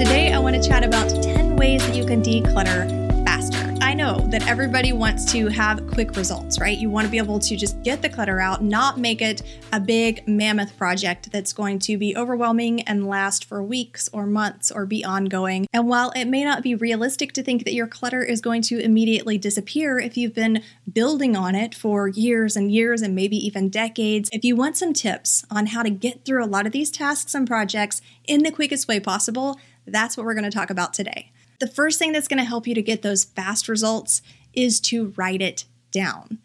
Today, I want to chat about 10 ways that you can declutter faster. I know that everybody wants to have quick results, right? You want to be able to just get the clutter out, not make it a big mammoth project that's going to be overwhelming and last for weeks or months or be ongoing. And while it may not be realistic to think that your clutter is going to immediately disappear if you've been building on it for years and years and maybe even decades, if you want some tips on how to get through a lot of these tasks and projects in the quickest way possible, that's what we're going to talk about today the first thing that's going to help you to get those fast results is to write it down.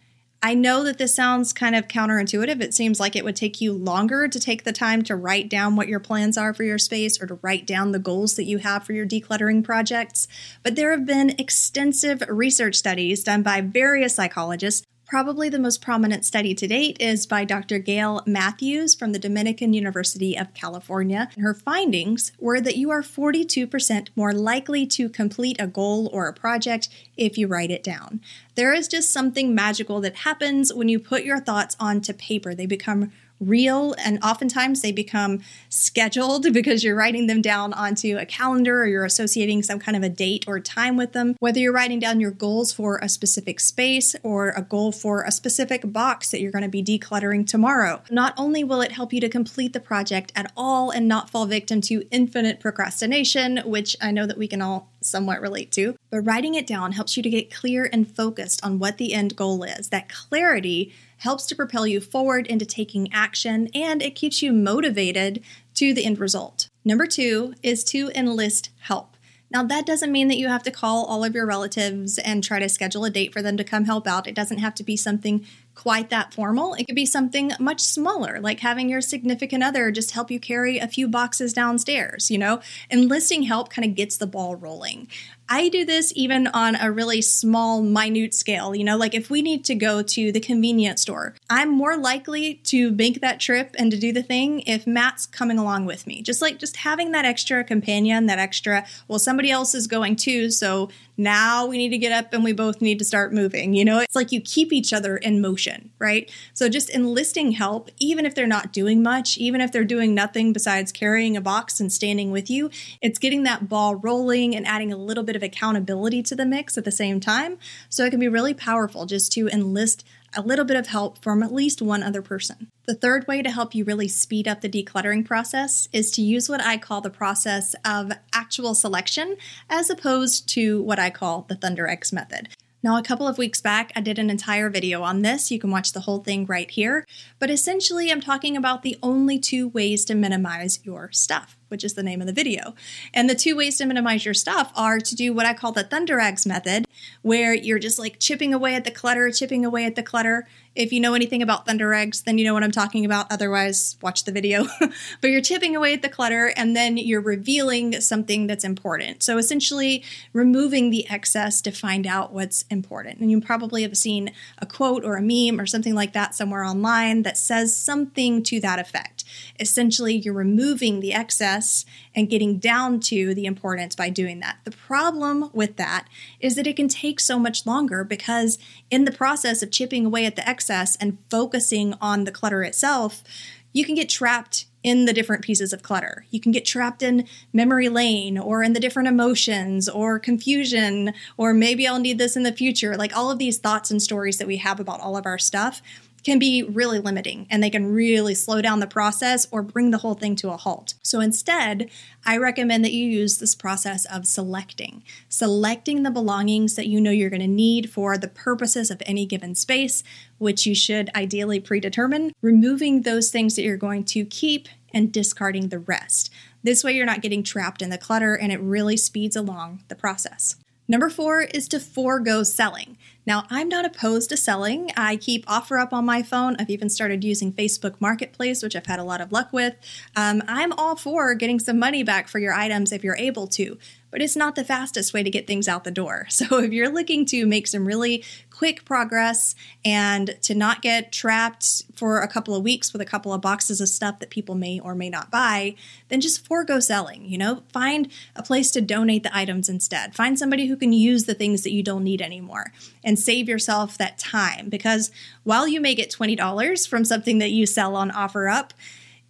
I know that this sounds kind of counterintuitive. It seems like it would take you longer to take the time to write down what your plans are for your space or to write down the goals that you have for your decluttering projects. But there have been extensive research studies done by various psychologists Probably the most prominent study to date is by Dr. Gail Matthews from the Dominican University of California. And her findings were that you are 42% more likely to complete a goal or a project if you write it down. There is just something magical that happens when you put your thoughts onto paper. They become real and oftentimes they become scheduled because you're writing them down onto a calendar or you're associating some kind of a date or time with them. Whether you're writing down your goals for a specific space or a goal for a specific box that you're going to be decluttering tomorrow not only will it help you to complete the project at all and not fall victim to infinite procrastination which I know that we can all somewhat relate to but writing it down helps you to get clear and focused on what the end goal is. That clarity helps to propel you forward into taking action, and it keeps you motivated to the end result. Number two is to enlist help. Now, that doesn't mean that you have to call all of your relatives and try to schedule a date for them to come help out. It doesn't have to be something quite that formal. It could be something much smaller, like having your significant other just help you carry a few boxes downstairs, you know? Enlisting help kind of gets the ball rolling. I do this even on a really small, minute scale. You know, like if we need to go to the convenience store, I'm more likely to make that trip and to do the thing if Matt's coming along with me. Just like just having that extra companion, that extra, well, somebody else is going too. So now we need to get up and we both need to start moving. You know, it's like you keep each other in motion, right? So just enlisting help, even if they're not doing much, even if they're doing nothing besides carrying a box and standing with you, it's getting that ball rolling and adding a little bit of accountability to the mix at the same time. So it can be really powerful just to enlist a little bit of help from at least one other person. The third way to help you really speed up the decluttering process is to use what I call the process of actual selection as opposed to what I call the Thunder Eggs method. Now, a couple of weeks back, I did an entire video on this. You can watch the whole thing right here. But essentially, I'm talking about the only two ways to minimize your stuff, which is the name of the video. And the two ways to minimize your stuff are to do what I call the Thunder Eggs method, where you're just like chipping away at the clutter, chipping away at the clutter, if you know anything about Thunder Eggs, then you know what I'm talking about. Otherwise, watch the video. but you're chipping away at the clutter and then you're revealing something that's important. So essentially, removing the excess to find out what's important. And you probably have seen a quote or a meme or something like that somewhere online that says something to that effect. Essentially, you're removing the excess and getting down to the importance by doing that. The problem with that is that it can take so much longer because in the process of chipping away at the excess and focusing on the clutter itself, you can get trapped in the different pieces of clutter. You can get trapped in memory lane or in the different emotions or confusion or maybe I'll need this in the future. Like all of these thoughts and stories that we have about all of our stuff can be really limiting and they can really slow down the process or bring the whole thing to a halt. So instead, I recommend that you use this process of selecting. Selecting the belongings that you know you're going to need for the purposes of any given space, which you should ideally predetermine, removing those things that you're going to keep and discarding the rest. This way, you're not getting trapped in the clutter and it really speeds along the process. Number four is to forego selling. Now, I'm not opposed to selling. I keep OfferUp on my phone. I've even started using Facebook Marketplace, which I've had a lot of luck with. Um, I'm all for getting some money back for your items if you're able to. But it's not the fastest way to get things out the door. So if you're looking to make some really quick progress and to not get trapped for a couple of weeks with a couple of boxes of stuff that people may or may not buy, then just forego selling. You know, find a place to donate the items instead. Find somebody who can use the things that you don't need anymore and save yourself that time because while you may get $20 from something that you sell on OfferUp,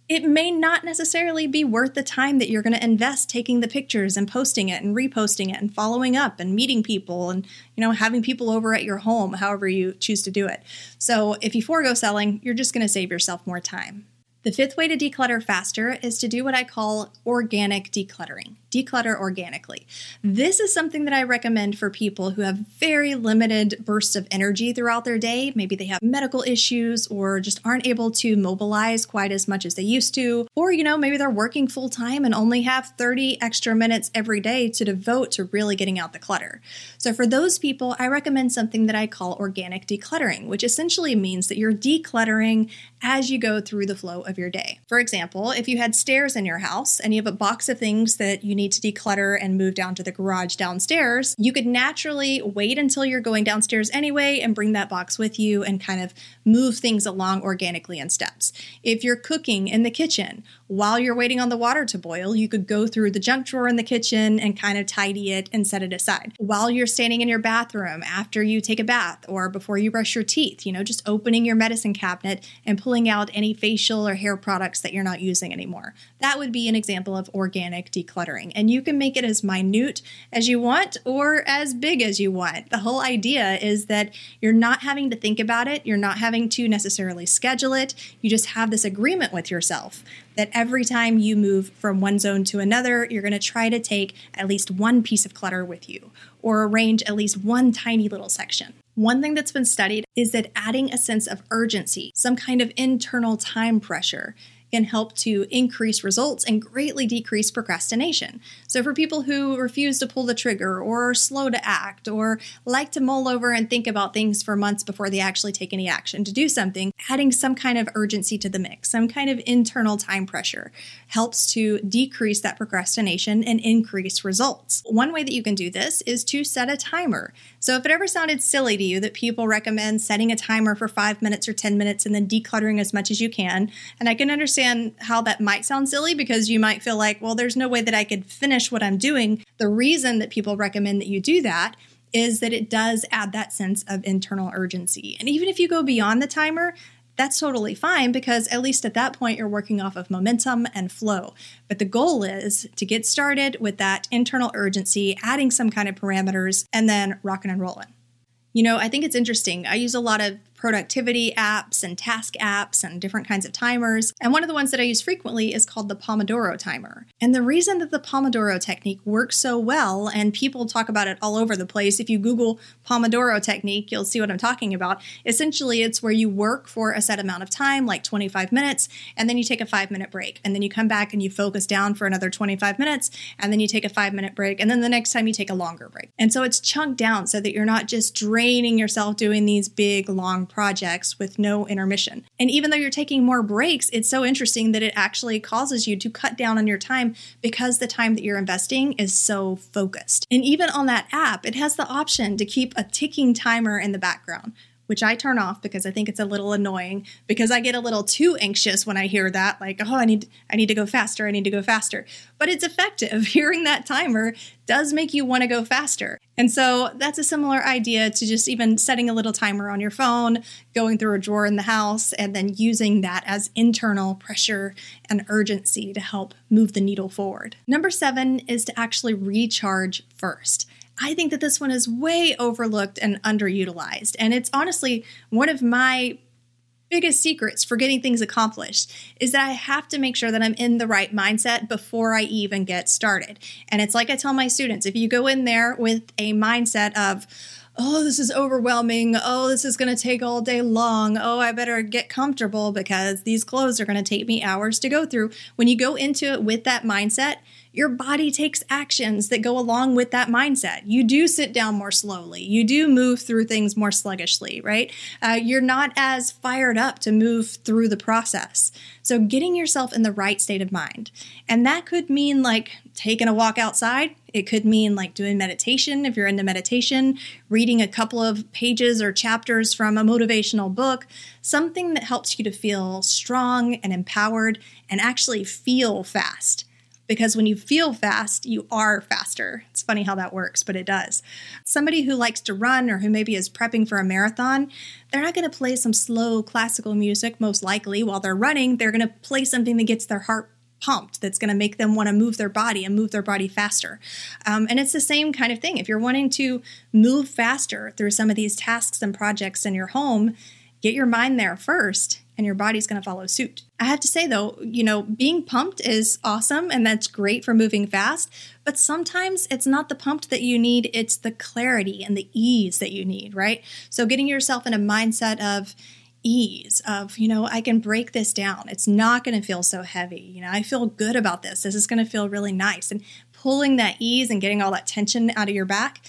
it may not necessarily be worth the time that you're going to invest taking the pictures and posting it and reposting it and following up and meeting people and you know having people over at your home however you choose to do it. So if you forego selling you're just going to save yourself more time the fifth way to declutter faster is to do what I call organic decluttering. Declutter organically. This is something that I recommend for people who have very limited bursts of energy throughout their day. Maybe they have medical issues or just aren't able to mobilize quite as much as they used to. Or, you know, maybe they're working full time and only have 30 extra minutes every day to devote to really getting out the clutter. So, for those people, I recommend something that I call organic decluttering, which essentially means that you're decluttering as you go through the flow of of your day. For example, if you had stairs in your house and you have a box of things that you need to declutter and move down to the garage downstairs, you could naturally wait until you're going downstairs anyway and bring that box with you and kind of move things along organically in steps. If you're cooking in the kitchen, while you're waiting on the water to boil, you could go through the junk drawer in the kitchen and kind of tidy it and set it aside. While you're standing in your bathroom after you take a bath or before you brush your teeth, you know, just opening your medicine cabinet and pulling out any facial or hair products that you're not using anymore. That would be an example of organic decluttering. And you can make it as minute as you want or as big as you want. The whole idea is that you're not having to think about it, you're not having to necessarily schedule it. You just have this agreement with yourself that every time you move from one zone to another, you're going to try to take at least one piece of clutter with you or arrange at least one tiny little section. One thing that's been studied is that adding a sense of urgency, some kind of internal time pressure, can help to increase results and greatly decrease procrastination. So, for people who refuse to pull the trigger or are slow to act or like to mull over and think about things for months before they actually take any action to do something, adding some kind of urgency to the mix, some kind of internal time pressure helps to decrease that procrastination and increase results. One way that you can do this is to set a timer. So, if it ever sounded silly to you that people recommend setting a timer for five minutes or 10 minutes and then decluttering as much as you can, and I can understand understand how that might sound silly because you might feel like, well, there's no way that I could finish what I'm doing. The reason that people recommend that you do that is that it does add that sense of internal urgency. And even if you go beyond the timer, that's totally fine because at least at that point you're working off of momentum and flow. But the goal is to get started with that internal urgency, adding some kind of parameters, and then rocking and rolling. You know, I think it's interesting. I use a lot of productivity apps and task apps and different kinds of timers. And one of the ones that I use frequently is called the Pomodoro timer. And the reason that the Pomodoro technique works so well, and people talk about it all over the place, if you Google Pomodoro technique, you'll see what I'm talking about. Essentially, it's where you work for a set amount of time, like 25 minutes, and then you take a five minute break. And then you come back and you focus down for another 25 minutes, and then you take a five minute break. And then the next time you take a longer break. And so it's chunked down so that you're not just draining yourself doing these big, long projects with no intermission. And even though you're taking more breaks, it's so interesting that it actually causes you to cut down on your time because the time that you're investing is so focused. And even on that app, it has the option to keep a ticking timer in the background which I turn off because I think it's a little annoying because I get a little too anxious when I hear that like oh I need I need to go faster I need to go faster. But it's effective. Hearing that timer does make you want to go faster. And so that's a similar idea to just even setting a little timer on your phone going through a drawer in the house and then using that as internal pressure and urgency to help move the needle forward. Number 7 is to actually recharge first I think that this one is way overlooked and underutilized. And it's honestly one of my biggest secrets for getting things accomplished is that I have to make sure that I'm in the right mindset before I even get started. And it's like I tell my students if you go in there with a mindset of, oh, this is overwhelming. Oh, this is going to take all day long. Oh, I better get comfortable because these clothes are going to take me hours to go through. When you go into it with that mindset, your body takes actions that go along with that mindset. You do sit down more slowly. You do move through things more sluggishly, right? Uh, you're not as fired up to move through the process. So, getting yourself in the right state of mind. And that could mean like taking a walk outside It could mean like doing meditation if you're into meditation, reading a couple of pages or chapters from a motivational book, something that helps you to feel strong and empowered and actually feel fast because when you feel fast, you are faster. It's funny how that works, but it does. Somebody who likes to run or who maybe is prepping for a marathon, they're not going to play some slow classical music, most likely, while they're running. They're going to play something that gets their heart pumped that's going to make them want to move their body and move their body faster. Um, and it's the same kind of thing. If you're wanting to move faster through some of these tasks and projects in your home, get your mind there first and your body's going to follow suit. I have to say though, you know, being pumped is awesome and that's great for moving fast, but sometimes it's not the pumped that you need, it's the clarity and the ease that you need, right? So getting yourself in a mindset of ease of, you know, I can break this down. It's not going to feel so heavy. You know, I feel good about this. This is going to feel really nice. And pulling that ease and getting all that tension out of your back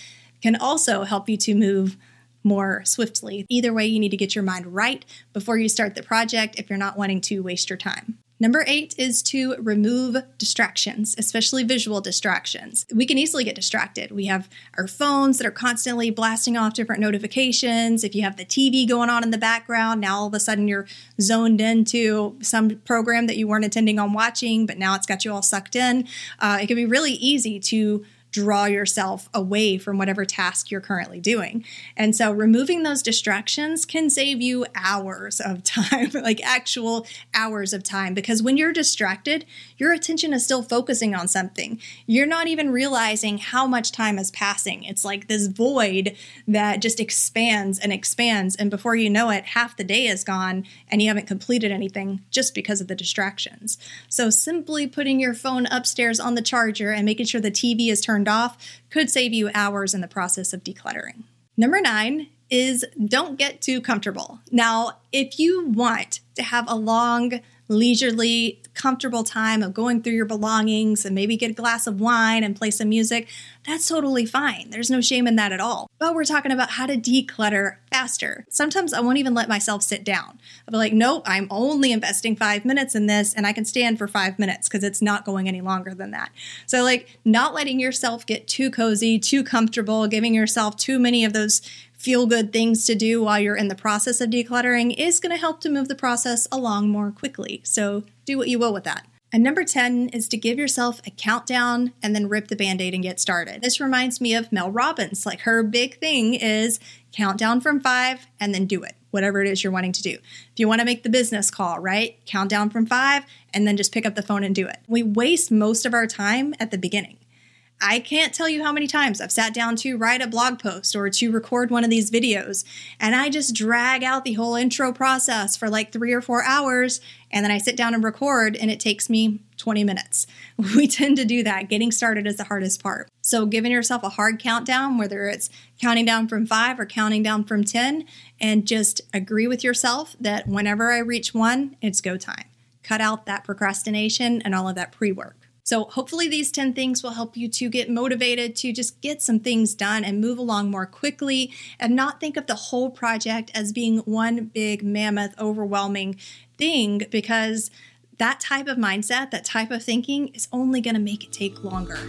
can also help you to move more swiftly. Either way, you need to get your mind right before you start the project if you're not wanting to waste your time. Number eight is to remove distractions, especially visual distractions. We can easily get distracted. We have our phones that are constantly blasting off different notifications. If you have the TV going on in the background, now all of a sudden you're zoned into some program that you weren't intending on watching, but now it's got you all sucked in. Uh, it can be really easy to draw yourself away from whatever task you're currently doing. And so removing those distractions can save you hours of time, like actual hours of time, because when you're distracted, your attention is still focusing on something. You're not even realizing how much time is passing. It's like this void that just expands and expands. And before you know it, half the day is gone and you haven't completed anything just because of the distractions. So simply putting your phone upstairs on the charger and making sure the TV is turned turned off could save you hours in the process of decluttering. Number nine is don't get too comfortable. Now, if you want to have a long, leisurely, comfortable time of going through your belongings and maybe get a glass of wine and play some music, that's totally fine. There's no shame in that at all. But we're talking about how to declutter faster. Sometimes I won't even let myself sit down. I'll be like, nope, I'm only investing five minutes in this and I can stand for five minutes because it's not going any longer than that. So, like, not letting yourself get too cozy, too comfortable, giving yourself too many of those feel good things to do while you're in the process of decluttering is going to help to move the process along more quickly. So do what you will with that. And number 10 is to give yourself a countdown and then rip the band aid and get started. This reminds me of Mel Robbins. Like her big thing is countdown from five and then do it, whatever it is you're wanting to do. If you want to make the business call, right? Countdown from five and then just pick up the phone and do it. We waste most of our time at the beginning. I can't tell you how many times I've sat down to write a blog post or to record one of these videos, and I just drag out the whole intro process for like three or four hours, and then I sit down and record, and it takes me 20 minutes. We tend to do that. Getting started is the hardest part. So, giving yourself a hard countdown, whether it's counting down from five or counting down from 10, and just agree with yourself that whenever I reach one, it's go time. Cut out that procrastination and all of that pre work. So, hopefully, these 10 things will help you to get motivated to just get some things done and move along more quickly and not think of the whole project as being one big, mammoth, overwhelming thing because that type of mindset, that type of thinking is only going to make it take longer.